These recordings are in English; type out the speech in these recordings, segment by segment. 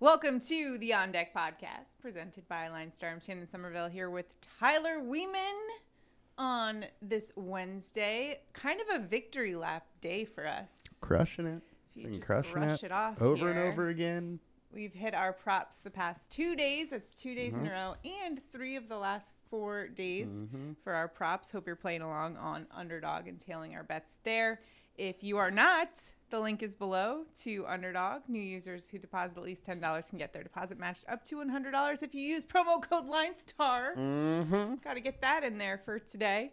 Welcome to the On Deck podcast, presented by LineStar. I'm Shannon Somerville here with Tyler Weeman on this Wednesday. Kind of a victory lap day for us. Crushing it. If you Been just crushing brush it it off over and over again. We've hit our props the past two days. That's two days Mm-hmm. in a row, and three of the last four days Mm-hmm. for our props. Hope you're playing along on Underdog and tailing our bets there. If you are not, the link is below to Underdog. New users who deposit at least ten dollars can get their deposit matched up to one hundred dollars if you use promo code LineStar. Mm-hmm. Got to get that in there for today.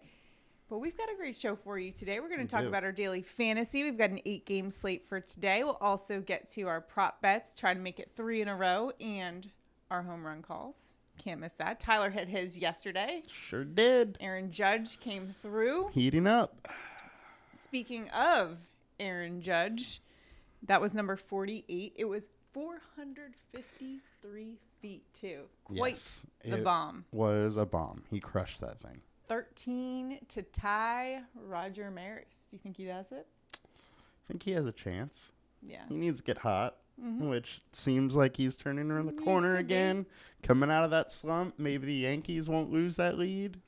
But we've got a great show for you today. We're going to We talk do. about our daily fantasy. We've got an eight game slate for today. We'll also get to our prop bets, try to make it three in a row, and our home run calls. Can't miss that. Tyler hit his yesterday. Sure did. Aaron Judge came through. Heating up. Speaking of Aaron Judge, that was number 48. It was 453 feet, too. Quite Yes, the it bomb. Was a bomb. He crushed that thing. 13 to tie Roger Maris. Do you think he does it? I think he has a chance. Yeah. He needs to get hot, Mhm. which seems like he's turning around the Yeah, corner be. again. Coming out of that slump. Maybe the Yankees won't lose that lead.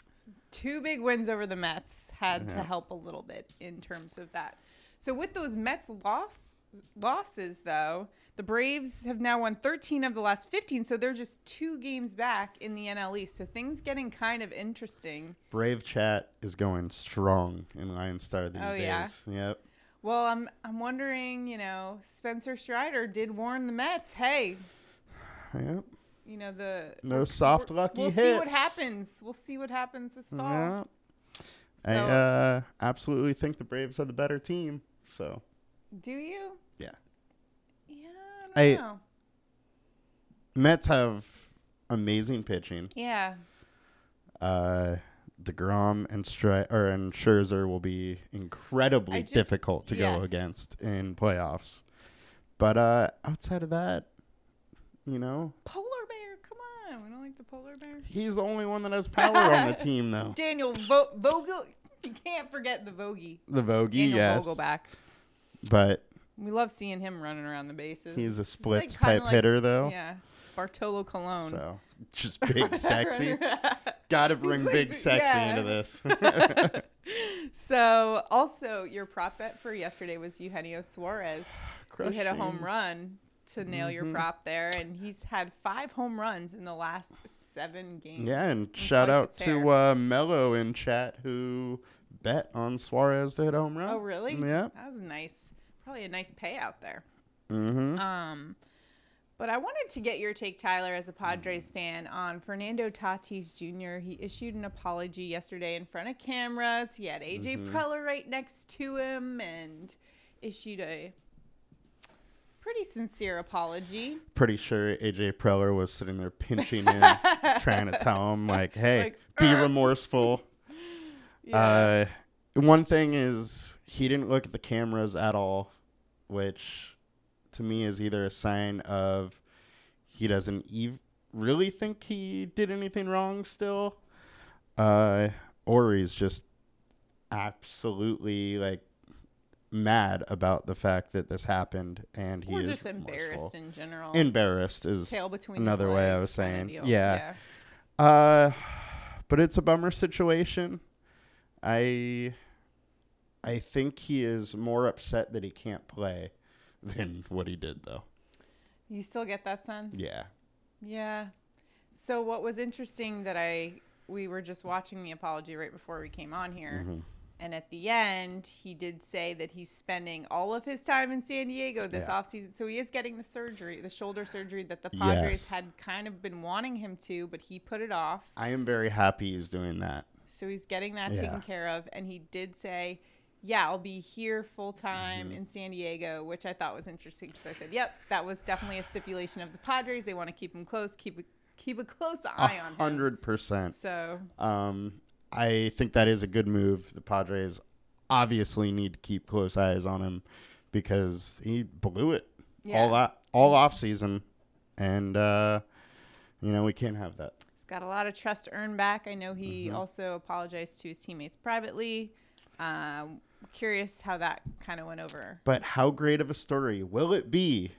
Two big wins over the Mets had to help a little bit in terms of that. So with those Mets loss losses though, the Braves have now won 13 of the last 15, so they're just two games back in the NL East. So things getting kind of interesting. Brave Chat is going strong in LineStar these Oh, days. yeah? Yep. Well, I'm I'm wondering, you know, Spencer Strider did warn the Mets, hey, Yep. you know the No soft, lucky We'll see what happens. We'll see what happens this fall. Yeah. So, I uh, absolutely think the Braves are the better team. So do you? Yeah. Yeah, I I- know. Mets have amazing pitching. Yeah, Uh, Degrom and Stri- or and Scherzer will be incredibly just- difficult to go against in playoffs. But uh, outside of that, you know, polar bear. Come on, we don't like the polar bear. he's the only one that has power on the team, though. Daniel Vo- Vogel. You can't forget the Vogie. The Vogie, Daniel yes, Vogelbach. but We love seeing him running around the bases. he's a It's splits kinda type like- hitter, though. Yeah, Bartolo Colon. So just big, sexy. Got to bring like- big, sexy yeah. into this. so, also, your prop bet for yesterday was Eugenio Suarez, who hit a home run to nail your Mhm. prop there, and he's had five home runs in the last seven games. Yeah, and shout out to uh, Mello in chat who bet on Suarez to hit a home run. Oh, really? Yeah. That was nice. Probably a nice payout there. Mm-hmm. Um, but I wanted to get your take, Tyler, as a Padres fan, on Fernando Tatis Jr. He issued an apology yesterday in front of cameras. He had AJ Mhm. Preller right next to him and issued a pretty sincere apology. Pretty sure AJ Preller was sitting there pinching him, trying to tell him like, "Hey, Like, be "Arr." remorseful." Yeah. Uh, one thing is he didn't look at the cameras at all, which to me is either a sign of he doesn't ev- really think he did anything wrong still, uh, or he's just absolutely like mad about the fact that this happened and he or is just embarrassed remorseful. in general. Embarrassed is Tail between his another way I legs was kinda saying. deal. Yeah. Uh, but it's a bummer situation. I I think he is more upset that he can't play than what he did though. You still get that sense? Yeah. Yeah. So what was interesting that I we were just watching the apology right before we came on here. And at the end, he did say that he's spending all of his time in San Diego this Yeah. offseason. So he is getting the surgery, the shoulder surgery that the Padres Yes. had kind of been wanting him to, but he put it off. I am very happy he's doing that. So he's getting that Yeah. taken care of. And he did say, Yeah, I'll be here full time Mm-hmm. in San Diego, which I thought was interesting because I said, Yep, that was definitely a stipulation of the Padres. They want to keep him close, keep a, keep a close eye on him. hundred percent. So Um, I think that is a good move. The Padres obviously need to keep close eyes on him because he blew it yeah. all that all off season, and uh, you know we can't have that. He's got a lot of trust earned back. I know he Mm-hmm. also apologized to his teammates privately. Um, curious how that kind of went over. But how great of a story will it be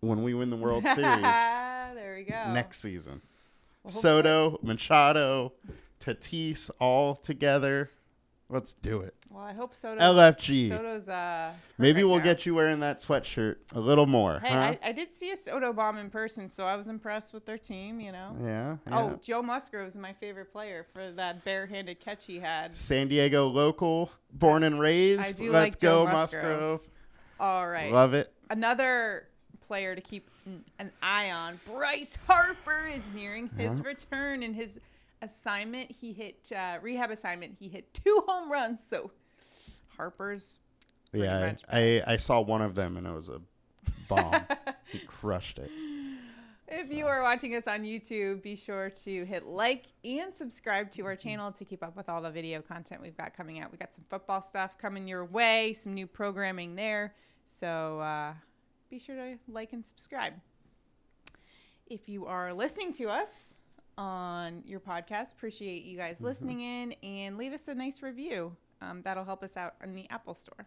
when we win the World Series there we go. next season. Well, Soto, Machado, Tatis all together. Let's do it. Well, I hope Soto's, LFG. Soto's uh. Maybe we'll now. get you wearing that sweatshirt a little more. Hey, huh? I, I did see a Soto bomb in person, so I was impressed with their team. You know. yeah, yeah. Oh, Joe Musgrove is my favorite player for that barehanded catch he had. San Diego local, born and raised. I do Let's like Joe go, Musgrove. Musgrove. All right. Love it. Another player to keep an- an eye on. Bryce Harper is nearing his Yeah. return and his assignment. He hit uh, rehab assignment. He hit two home runs. So Harper's Yeah, much I, I saw one of them and it was a bomb. he crushed it. If you are watching us on YouTube, be sure to hit like and subscribe to our channel to keep up with all the video content we've got coming out. We got some football stuff coming your way, some new programming there. So uh, be sure to like and subscribe. If you are listening to us on your podcast, appreciate you guys mm-hmm. listening in and leave us a nice review. Um, that'll help us out on the Apple Store.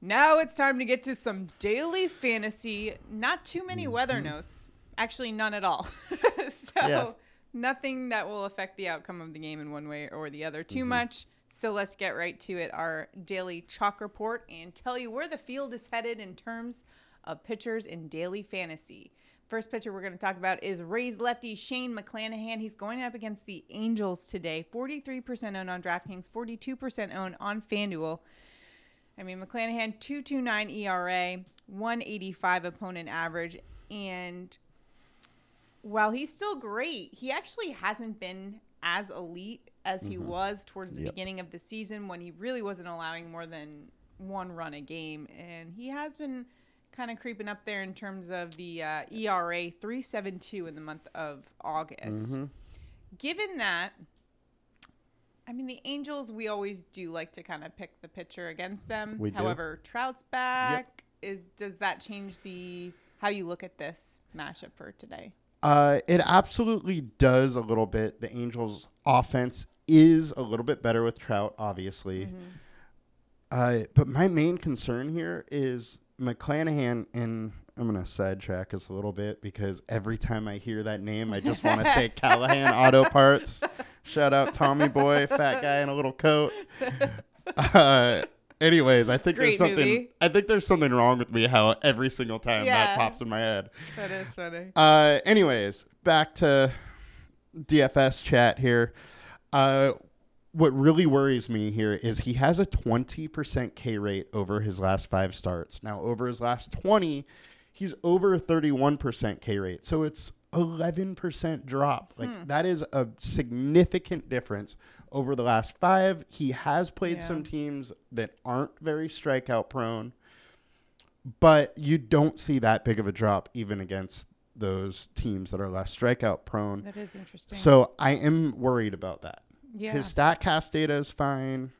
Now it's time to get to some daily fantasy. Not too many mm-hmm. weather notes. Actually, none at all. so, Yeah. nothing that will affect the outcome of the game in one way or the other too mm-hmm. much. So, let's get right to it. Our daily chalk report and tell you where the field is headed in terms of pitchers in daily fantasy. First pitcher we're going to talk about is Rays lefty Shane McClanahan. He's going up against the Angels today. 43% owned on DraftKings, 42% owned on FanDuel. I mean, McClanahan, 229 ERA, 185 opponent average. And while he's still great, he actually hasn't been as elite as he mm-hmm. was towards the Yep. beginning of the season when he really wasn't allowing more than one run a game. And he has been kind of creeping up there in terms of the uh, ERA 372 in the month of August. Mhm. Given that, I mean, the Angels, we always do like to kind of pick the pitcher against them. We do. However, Trout's back. Is, does that change the how you look at this matchup for today? Uh, it absolutely does a little bit. The Angels' offense is a little bit better with Trout, obviously. Mm-hmm. Uh, but my main concern here is McClanahan, and I'm going to sidetrack us a little bit because every time I hear that name, I just want to say Callahan Auto Parts. Shout out Tommy Boy, fat guy in a little coat. Uh, anyways, I think Great there's something. movie. I think there's something wrong with me. How every single time Yeah. that pops in my head. That is funny. Uh, anyways, back to DFS chat here. Uh, what really worries me here is he has a 20% K rate over his last five starts. Now, over his last 20, he's over a 31% K rate. So it's 11% drop. Like hmm. that is a significant difference over the last five. He has played Yeah. some teams that aren't very strikeout prone but you don't see that big of a drop even against those teams that are less strikeout prone. That is interesting. So I am worried about that. Yeah, His Statcast data is fine.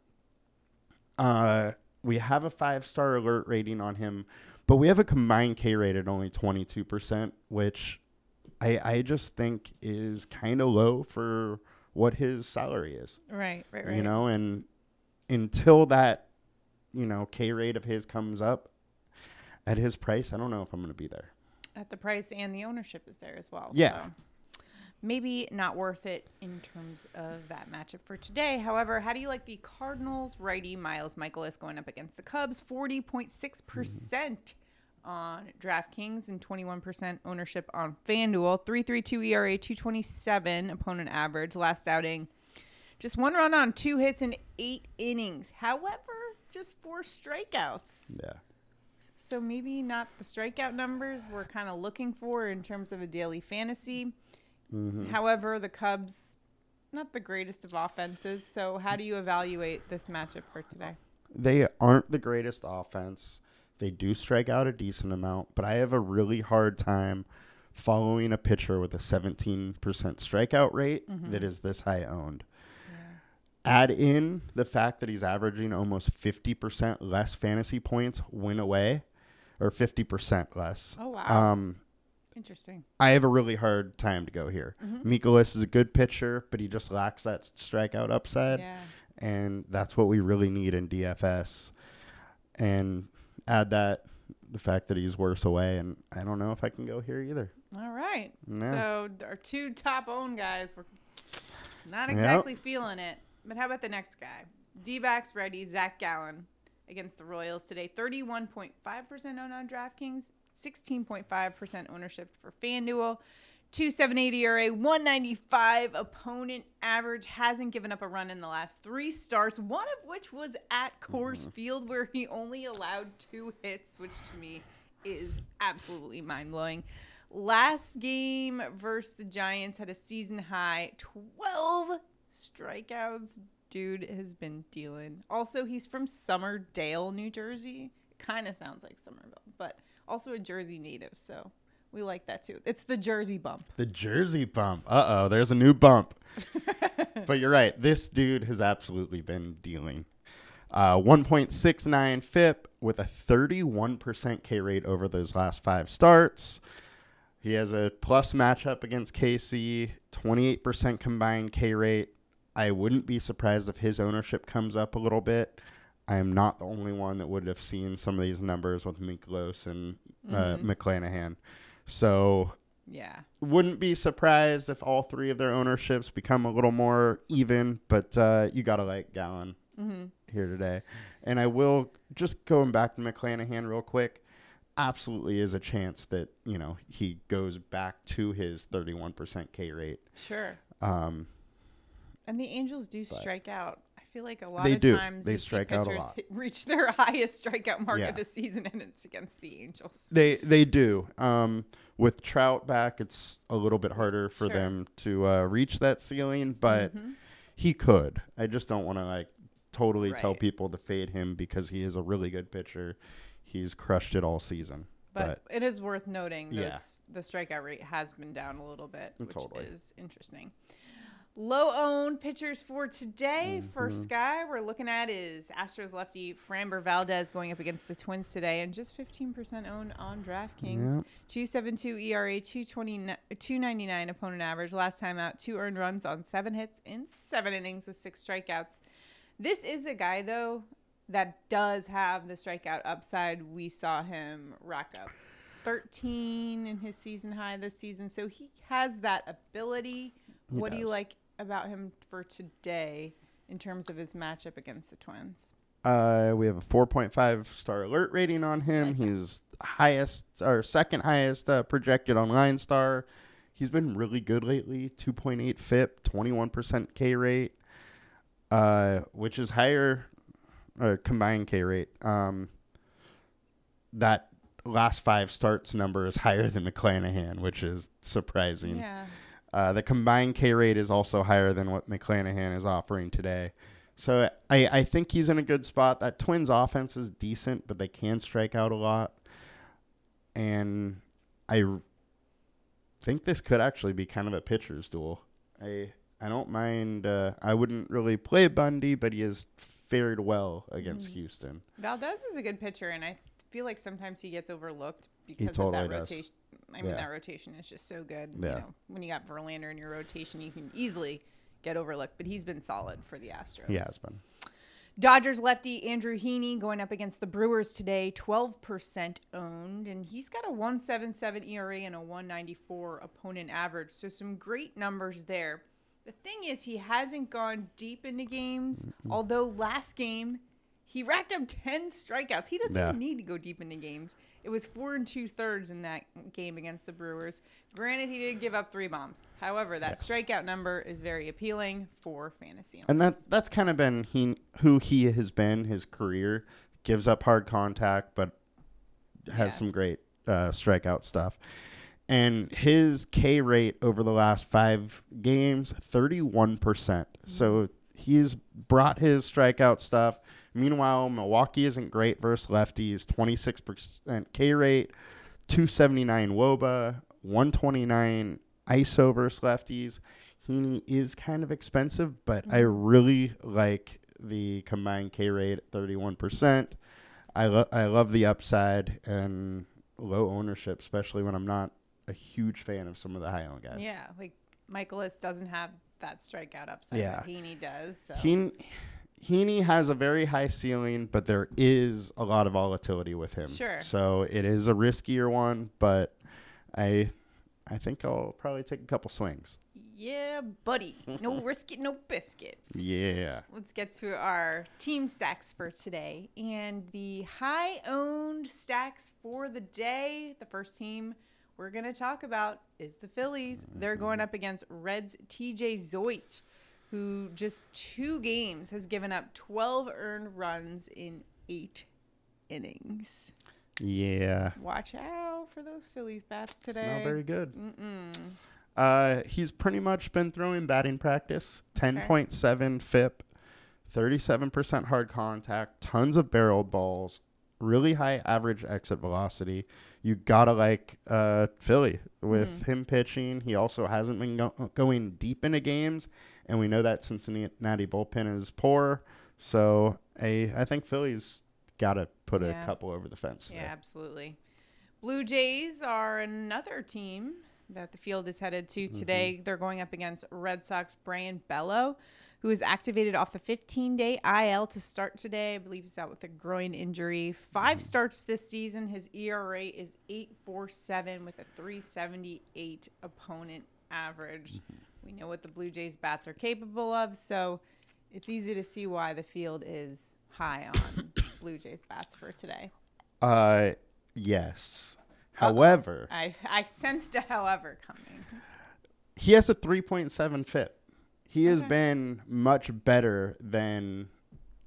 Uh, we have a five star alert rating on him, but we have a combined K rate at only twenty two percent, which I I just think is kind of low for what his salary is. right, right, right. You know, and until that you know K rate of his comes up at his price, I don't know if I'm going to be there. at the price and the ownership is there as well. Yeah. So maybe not worth it in terms of that matchup for today. However, how do you like the Cardinals righty Miles Michaelis going up against the Cubs? 40.6% on DraftKings and 21% ownership on FanDuel. 332 ERA, 227 opponent average. Last outing, just one run on two hits in eight innings. However, just four strikeouts. Yeah. So maybe not the strikeout numbers we're kind of looking for in terms of a daily fantasy. Mm-hmm. However, the Cubs, not the greatest of offenses. So how do you evaluate this matchup for today? They aren't the greatest offense. They do strike out a decent amount, but I have a really hard time following a pitcher with a 17% strikeout rate that is this high owned. Add in the fact that he's averaging almost 50% less fantasy points win away, or 50% less. Oh wow, Um, interesting. I have a really hard time to go here. Mm-hmm. Mikolas is a good pitcher, but he just lacks that strikeout upside, Yeah, and that's what we really need in DFS. And add that the fact that he's worse away, and I don't know if I can go here either. All right. Yeah. So our two top owned guys were not Yep. exactly feeling it. But how about the next guy? D backs ready, Zac Gallen against the Royals today. 31.5% owned on DraftKings, 16.5% ownership for FanDuel. 278 ERA, 195 opponent average. Hasn't given up a run in the last three starts, one of which was at Coors mm-hmm. Field, where he only allowed two hits, which to me is absolutely mind blowing. Last game versus the Giants had a season high 12 strikeouts. Dude has been dealing. Also, he's from Somerdale, New Jersey. Kind of sounds like Somerville, but also a Jersey native. So we like that too. It's the Jersey bump. The Jersey bump. Uh oh, there's a new bump. but you're right. This dude has absolutely been dealing. Uh, 1.69 FIP with a 31% K rate over those last five starts. He has a plus matchup against KC, 28% combined K rate. I wouldn't be surprised if his ownership comes up a little bit. I am not the only one that would have seen some of these numbers with Mikolas and uh, McClanahan. So Yeah. wouldn't be surprised if all three of their ownerships become a little more even, but uh, you got to like Gallen here today. And I will just going back to McClanahan real quick. Absolutely is a chance that you know he goes back to his 31% K rate. Sure. Um, And the Angels do strike out. I feel like a lot They of do. times They strike out a lot. reach their highest strikeout mark Yeah. of the season, and it's against the Angels. They they do. Um, with Trout back, it's a little bit harder for Sure. Mm-hmm. them to uh, reach that ceiling, but he could. I just don't want to like totally tell people to fade him because he is a really good pitcher. He's crushed it all season. But, it is worth noting Yeah. those, the strikeout rate has been down a little bit, which Totally. is interesting. Low owned pitchers for today. Mm-hmm. First guy we're looking at is Astros lefty Framber Valdez going up against the Twins today, and just 15% owned on DraftKings. Yep. 272 ERA, 229 299 opponent average. Last time out, two earned runs on seven hits in seven innings with six strikeouts. This is a guy, though, that does have the strikeout upside. We saw him rack up 13 in his season high this season. So he has that ability. He what do you like about him for today in terms of his matchup against the Twins? Uh, we have a 4.5 star alert rating on him. Like. He's highest or second highest uh, projected on LineStar. He's been really good lately. 2.8 FIP, 21% K rate, uh, which is higher or combined K rate. Um, that last five starts number is higher than McClanahan, which is surprising. Yeah. Uh, the combined K rate is also higher than what McClanahan is offering today. So I, I think he's in a good spot. That Twins offense is decent, but they can strike out a lot. And I r- think this could actually be kind of a pitcher's duel. I I don't mind. Uh, I wouldn't really play Bundy, but he has fared well against Houston. Valdez is a good pitcher, and I feel like sometimes he gets overlooked because totally of that rotation. I mean, Yeah. that rotation is just so good. Yeah. You know, when you got Verlander in your rotation, you can easily get overlooked. But he's been solid for the Astros. Yeah, He has been. Dodgers lefty Andrew Heaney going up against the Brewers today, 12% owned, and he's got a 177 ERA and a 194 opponent average. So some great numbers there. The thing is, he hasn't gone deep into games, although last game he racked up 10 strikeouts. He doesn't Yeah. even need to go deep into games. It was four and two thirds in that game against the Brewers. Granted, he did give up three bombs. However, that Yes. strikeout number is very appealing for fantasy. owners. And that's that's kind of been he who he has been his career. Gives up hard contact, but has Yeah. some great uh, strikeout stuff. And his K rate over the last five games, thirty one percent. So he's brought his strikeout stuff. Meanwhile, Milwaukee isn't great versus lefties. Twenty six percent K rate, two seventy nine WOBA, one twenty nine ISO versus lefties. Heaney is kind of expensive, but I mm-hmm. really like the combined K rate at 31%. I, lo- I love the upside and low ownership, especially when I'm not a huge fan of some of the high owned guys. Yeah, like Mikolas doesn't have that strikeout upside Yeah. that Heaney does. So. He, Heaney has a very high ceiling, but there is a lot of volatility with him. Sure. So it is a riskier one, but I I think I'll probably take a couple swings. Yeah, buddy. No risk it, no biscuit. Yeah. Let's get to our team stacks for today. And the high owned stacks for the day. The first team we're going to talk about is the Phillies. They're mm-hmm. going up against Reds TJ Zeuch, who just two games has given up 12 earned runs in eight innings. Yeah. Watch out for those Phillies bats It's today. not very good. Mm-mm. Uh, he's pretty much been throwing batting practice. Ten point seven FIP, thirty seven percent hard contact, tons of barreled balls, really high average exit velocity. You gotta like uh, Philly with him pitching. He also hasn't been go- going deep into games, and we know that Cincinnati bullpen is poor. So I I think Philly's got to put Yeah. a couple over the fence. Yeah, there. absolutely. Blue Jays are another team that the field is headed to mm-hmm. today. They're going up against Red Sox Brayan Bello, who is activated off the 15 day IL to start today. I believe he's out with a groin injury. 5 mm-hmm. starts this season. His ERA is 8.47 with a 378 opponent average. Mm-hmm. We know what the Blue Jays bats are capable of, so it's easy to see why the field is high on Blue Jays bats for today. Uh, yes. However, I I sensed a however coming. he has a 3.7 FIP. He has been much better than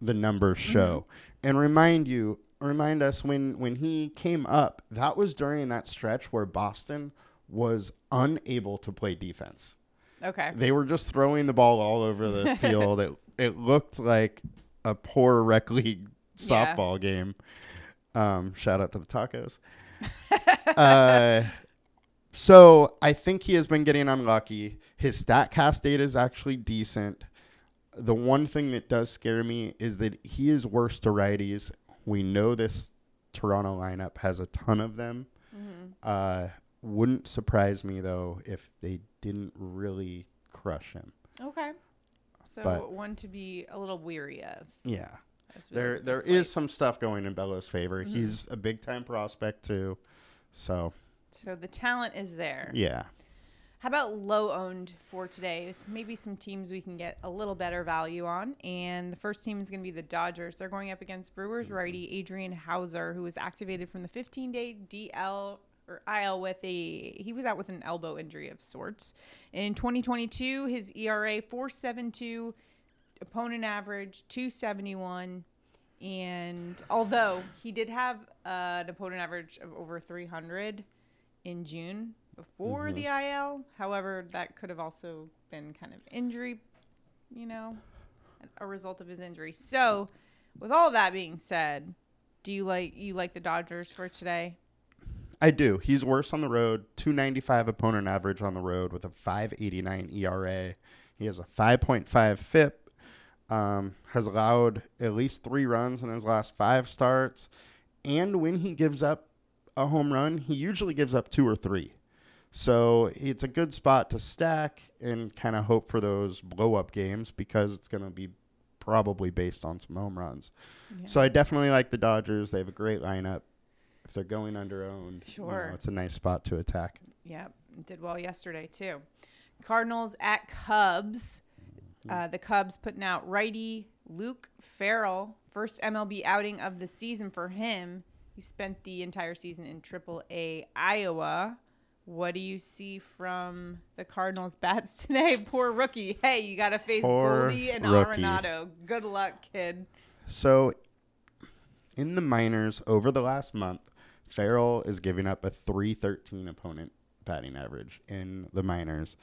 the numbers show. And remind you, remind us when when he came up, that was during that stretch where Boston was unable to play defense. Okay. They were just throwing the ball all over the field. It it looked like a poor rec league Yeah. softball game. Um, shout out to the tacos. uh, so I think he has been getting unlucky. His Statcast data is actually decent. The one thing that does scare me is that he is worse to righties. We know this Toronto lineup has a ton of them. Uh, wouldn't surprise me though if they didn't really crush him. Okay. So But- one to be a little weary of. Yeah. There there the is slate. some stuff going in Bello's favor. Mm-hmm. He's a big time prospect too. So So the talent is there. yeah. How about low owned for today? Maybe some teams we can get a little better value on. And the first team is going to be the Dodgers. They're going up against Brewers mm-hmm. righty Adrian Houser, who was activated from the 15 day DL or IL with a he was out with an elbow injury of sorts. In 2022, his ERA 4.72, opponent average 271. And although he did have uh, an opponent average of over 300 in June before the IL, however, that could have also been kind of injury, you know, a result of his injury. So, with all that being said, do you like you like the Dodgers for today? I do. He's worse on the road. 295 opponent average on the road with a 589 ERA. He has a 5.5 FIP. Um, has allowed at least three runs in his last five starts. And when he gives up a home run, he usually gives up two or three. So it's a good spot to stack and kind of hope for those blow up games because it's going to be probably based on some home runs. So I definitely like the Dodgers. They have a great lineup. If they're going under owned, you know, Sure. it's a nice spot to attack. Yep, did well yesterday too. Cardinals at Cubs. Uh, the Cubs putting out righty Luke Farrell, first MLB outing of the season for him. He spent the entire season in Triple A Iowa. What do you see from the Cardinals bats today? Poor rookie. Hey, you got to face Poor Goldie and rookie. Arenado. Good luck, kid. So in the minors over the last month, Farrell is giving up a 313 opponent batting average in the minors.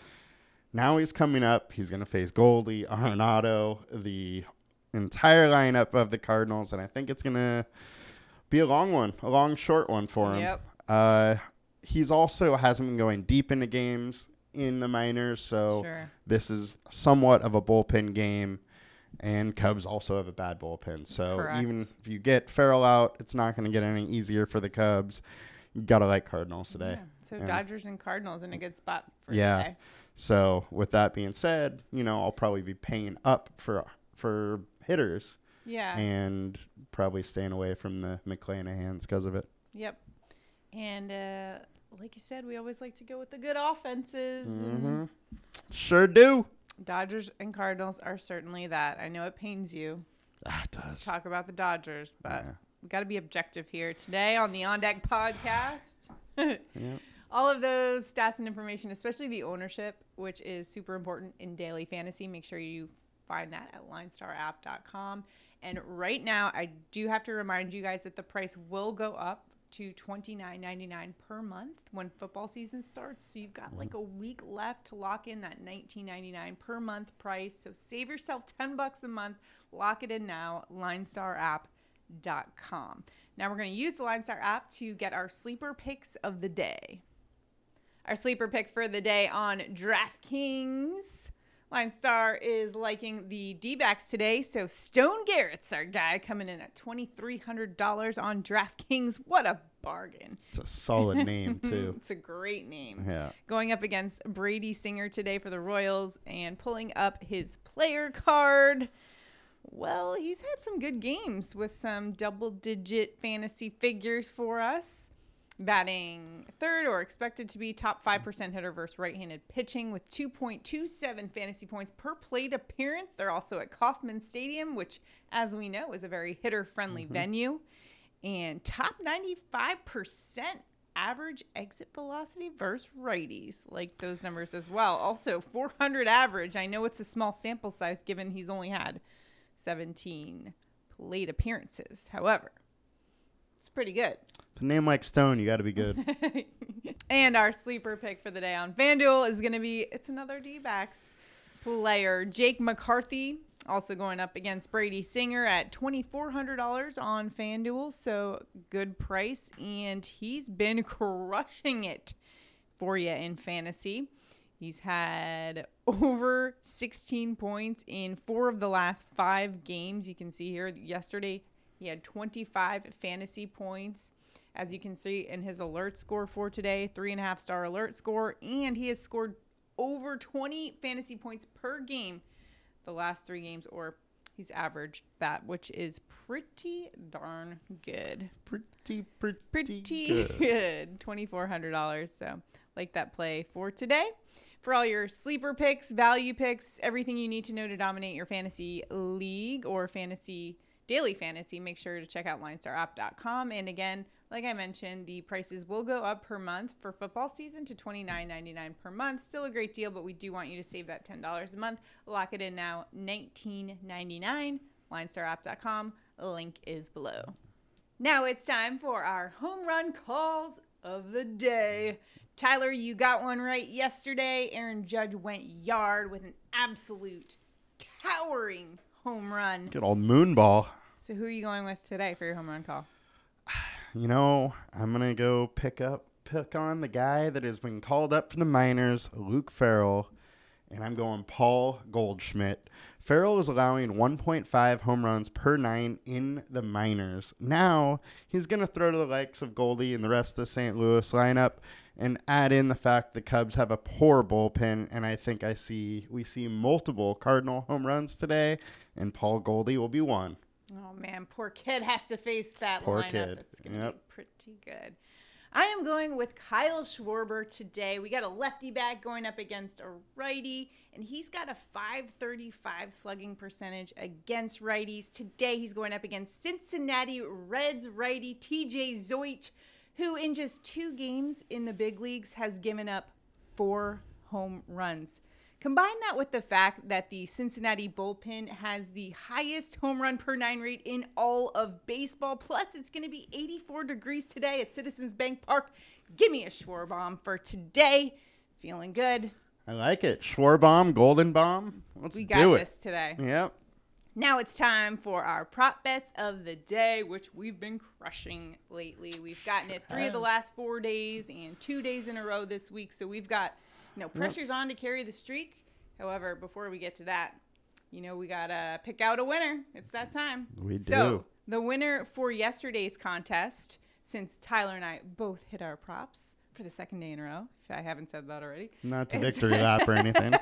Now he's coming up. He's going to face Goldie, Arenado, the entire lineup of the Cardinals, and I think it's going to be a long one, a long, short one for him. Yep. Uh, he's also hasn't been going deep into games in the minors, so Sure. this is somewhat of a bullpen game. And Cubs also have a bad bullpen, so Correct. even if you get Farrell out, it's not going to get any easier for the Cubs. You gotta like Cardinals today. Yeah. So And- Dodgers and Cardinals in a good spot for Yeah. today. So with that being said, you know I'll probably be paying up for for hitters Yeah. and probably staying away from the McClanahan's because of it. Yep. And uh, like you said, we always like to go with the good offenses. and hmm Sure do. Dodgers and Cardinals are certainly that. I know it pains you Ah, it to does. talk about the Dodgers, but Yeah. we got to be objective here today on the On Deck podcast. Yep. All of those stats and information, especially the ownership, which is super important in daily fantasy. Make sure you find that at linestarapp.com. And right now, I do have to remind you guys that the price will go up to $29.99 per month when football season starts. So you've got mm-hmm. like a week left to lock in that $19.99 per month price. So save yourself 10 bucks a month. Lock it in now. LineStarApp.com. Now we're going to use the LineStar app to get our sleeper picks of the day. Our sleeper pick for the day on DraftKings. LineStar is liking the D backs today. So Stone Garrett's our guy coming in at $2,300 on DraftKings. What a bargain. It's a solid name, too. It's a great name. Yeah. Going up against Brady Singer today for the Royals and pulling up his player card. Well, he's had some good games with some double digit fantasy figures for us. Batting third or expected to be top 5% hitter versus right handed pitching with 2.27 fantasy points per plate appearance. They're also at Kauffman Stadium, which, as we know, is a very hitter friendly mm-hmm. venue. And top 95% average exit velocity versus righties. Like those numbers as well. Also, 400 average. I know it's a small sample size given he's only had 17 plate appearances. However, it's pretty good. A name like Stone, you got to be good. and our sleeper pick for the day on FanDuel is going to be it's another D backs player, Jake McCarthy, also going up against Brady Singer at $2,400 on FanDuel. So good price. And he's been crushing it for you in fantasy. He's had over 16 points in four of the last five games. You can see here yesterday he had 25 fantasy points. As you can see in his alert score for today, three and a half star alert score, and he has scored over 20 fantasy points per game the last three games, or he's averaged that, which is pretty darn good. pretty, pretty, Pretty good. good. $2,400. So, like that play for today. For all your sleeper picks, value picks, everything you need to know to dominate your fantasy league or fantasy daily fantasy, make sure to check out linestarapp.com. And again, like I mentioned, the prices will go up per month for football season to $29.99 per month. Still a great deal, but we do want you to save that $10 a month. Lock it in now, $19.99. Linestarapp.com. Link is below. Now it's time for our home run calls of the day. Tyler, you got one right yesterday. Aaron Judge went yard with an absolute towering home run. Good old moonball. So who are you going with today for your home run call? You know, I'm gonna go pick up pick on the guy that has been called up from the minors, Luke Farrell, and I'm going Paul Goldschmidt. Farrell is allowing 1.5 home runs per nine in the minors. Now he's gonna throw to the likes of Goldie and the rest of the St. Louis lineup, and add in the fact the Cubs have a poor bullpen, and I think I see we see multiple Cardinal home runs today, and Paul Goldie will be one. Oh man, poor kid has to face that Poor lineup. kid. That's gonna Yep. be pretty good. I am going with Kyle Schwarber today. We got a lefty back going up against a righty, and he's got a 535 slugging percentage against righties. Today he's going up against Cincinnati Reds righty TJ Zeuch, who in just two games in the big leagues has given up four home runs. Combine that with the fact that the Cincinnati bullpen has the highest home run per nine rate in all of baseball. Plus, it's going to be 84 degrees today at Citizens Bank Park. Give me a Schwarbomb for today. Feeling good. I like it. Schwarbomb, Golden Bomb. Let's We got do it. this today. Yep. Now it's time for our prop bets of the day, which we've been crushing lately. We've gotten it three of the last four days and two days in a row this week. So we've got, you know, pressure's on to carry the streak. However, before we get to that, you know, we got to pick out a winner. It's that time. We So do. the winner for yesterday's contest, since Tyler and I both hit our props, for the second day in a row. If I haven't said that already. Not to victory lap or anything.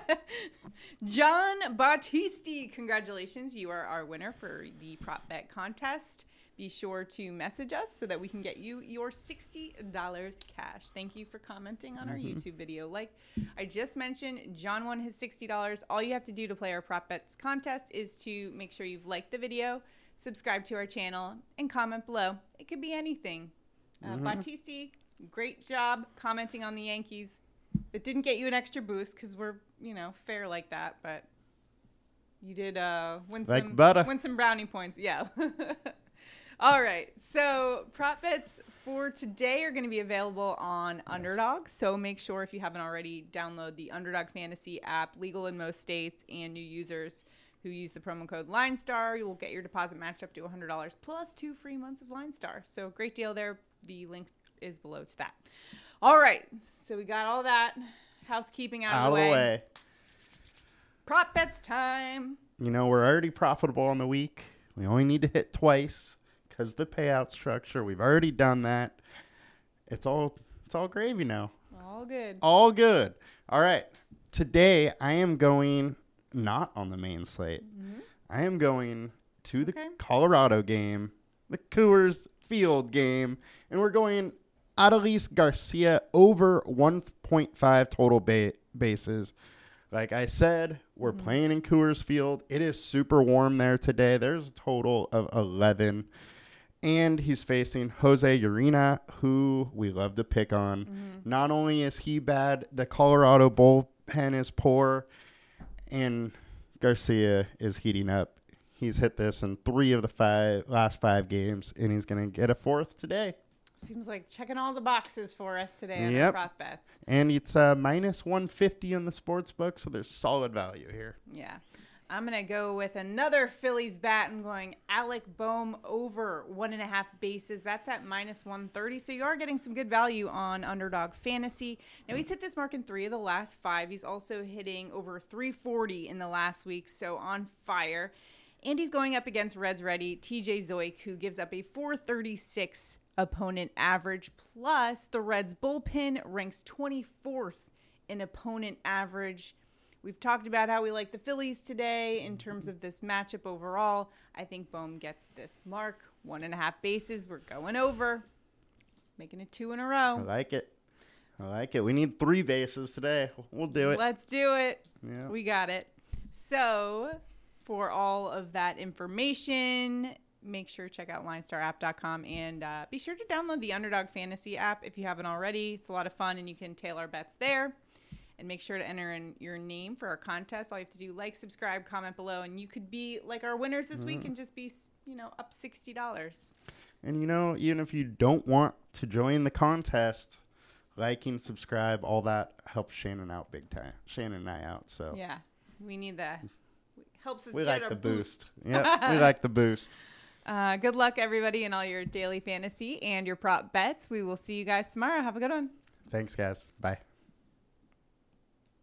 John Battisti, congratulations. You are our winner for the prop bet contest. Be sure to message us so that we can get you your $60 cash. Thank you for commenting on our YouTube video. Like I just mentioned, John won his $60. All you have to do to play our prop bets contest is to make sure you've liked the video, subscribe to our channel, and comment below. It could be anything. Uh, Battisti, great job commenting on the Yankees. It didn't get you an extra boost because we're, you know, fair like that, but you did uh, win Like some butter. win some brownie points. Yeah. All right. So prop bets for today are going to be available on Underdog. So make sure if you haven't already, download the Underdog Fantasy app, legal in most states, and new users who use the promo code LineStar, you will get your deposit matched up to $100 plus two free months of LineStar. So great deal there. The link is below to that. All right. So we got all that housekeeping out, Out of the way. Prop bets time. You know, we're already profitable on the week. We only need to hit twice because the payout structure. We've already done that. It's all it's all gravy now. All good. All good. All right. Today I am going not on the main slate. Mm-hmm. I am going to the Okay. Colorado game, the Coors Field game, and we're going Adolis Garcia over 1.5 total ba- bases. Like I said, we're mm-hmm. playing in Coors Field. It is super warm there today. There's a total of 11. And he's facing Jose Urena, who we love to pick on. Mm-hmm. Not only is he bad, the Colorado bullpen is poor, and Garcia is heating up. He's hit this in three of the five last five games, and he's going to get a fourth today. Seems like checking all the boxes for us today on Yep. prop bets. And it's uh, minus 150 on the sports book, so there's solid value here. Yeah. I'm going to go with another Phillies bat. I'm going Alec Bohm over one and a half bases. That's at minus 130. So you are getting some good value on underdog fantasy. Now, he's hit this mark in three of the last five. He's also hitting over 340 in the last week. So on fire. And he's going up against Reds Ready, TJ Zeuch, who gives up a 436 opponent average. Plus, the Reds bullpen ranks 24th in opponent average. We've talked about how we like the Phillies today in terms of this matchup overall. I think Bohm gets this mark. One and a half bases. We're going over. Making it two in a row. I like it. I like it. We need three bases today. We'll do it. Let's do it. Yeah. We got it. So, for all of that information, make sure to check out linestarapp.com and uh, be sure to download the Underdog Fantasy app if you haven't already. It's a lot of fun and you can tailor bets there. And make sure to enter in your name for our contest. All you have to do, like, subscribe, comment below, and you could be like our winners this week and just be, you know, up sixty dollars. And you know, even if you don't want to join the contest, liking, subscribe, all that helps Shannon out big time. Shannon and I out. So Yeah, we need that. Helps us we get like a the boost. Yeah, we like the boost. Uh, good luck, everybody, in all your daily fantasy and your prop bets. We will see you guys tomorrow. Have a good one. Thanks, guys. Bye.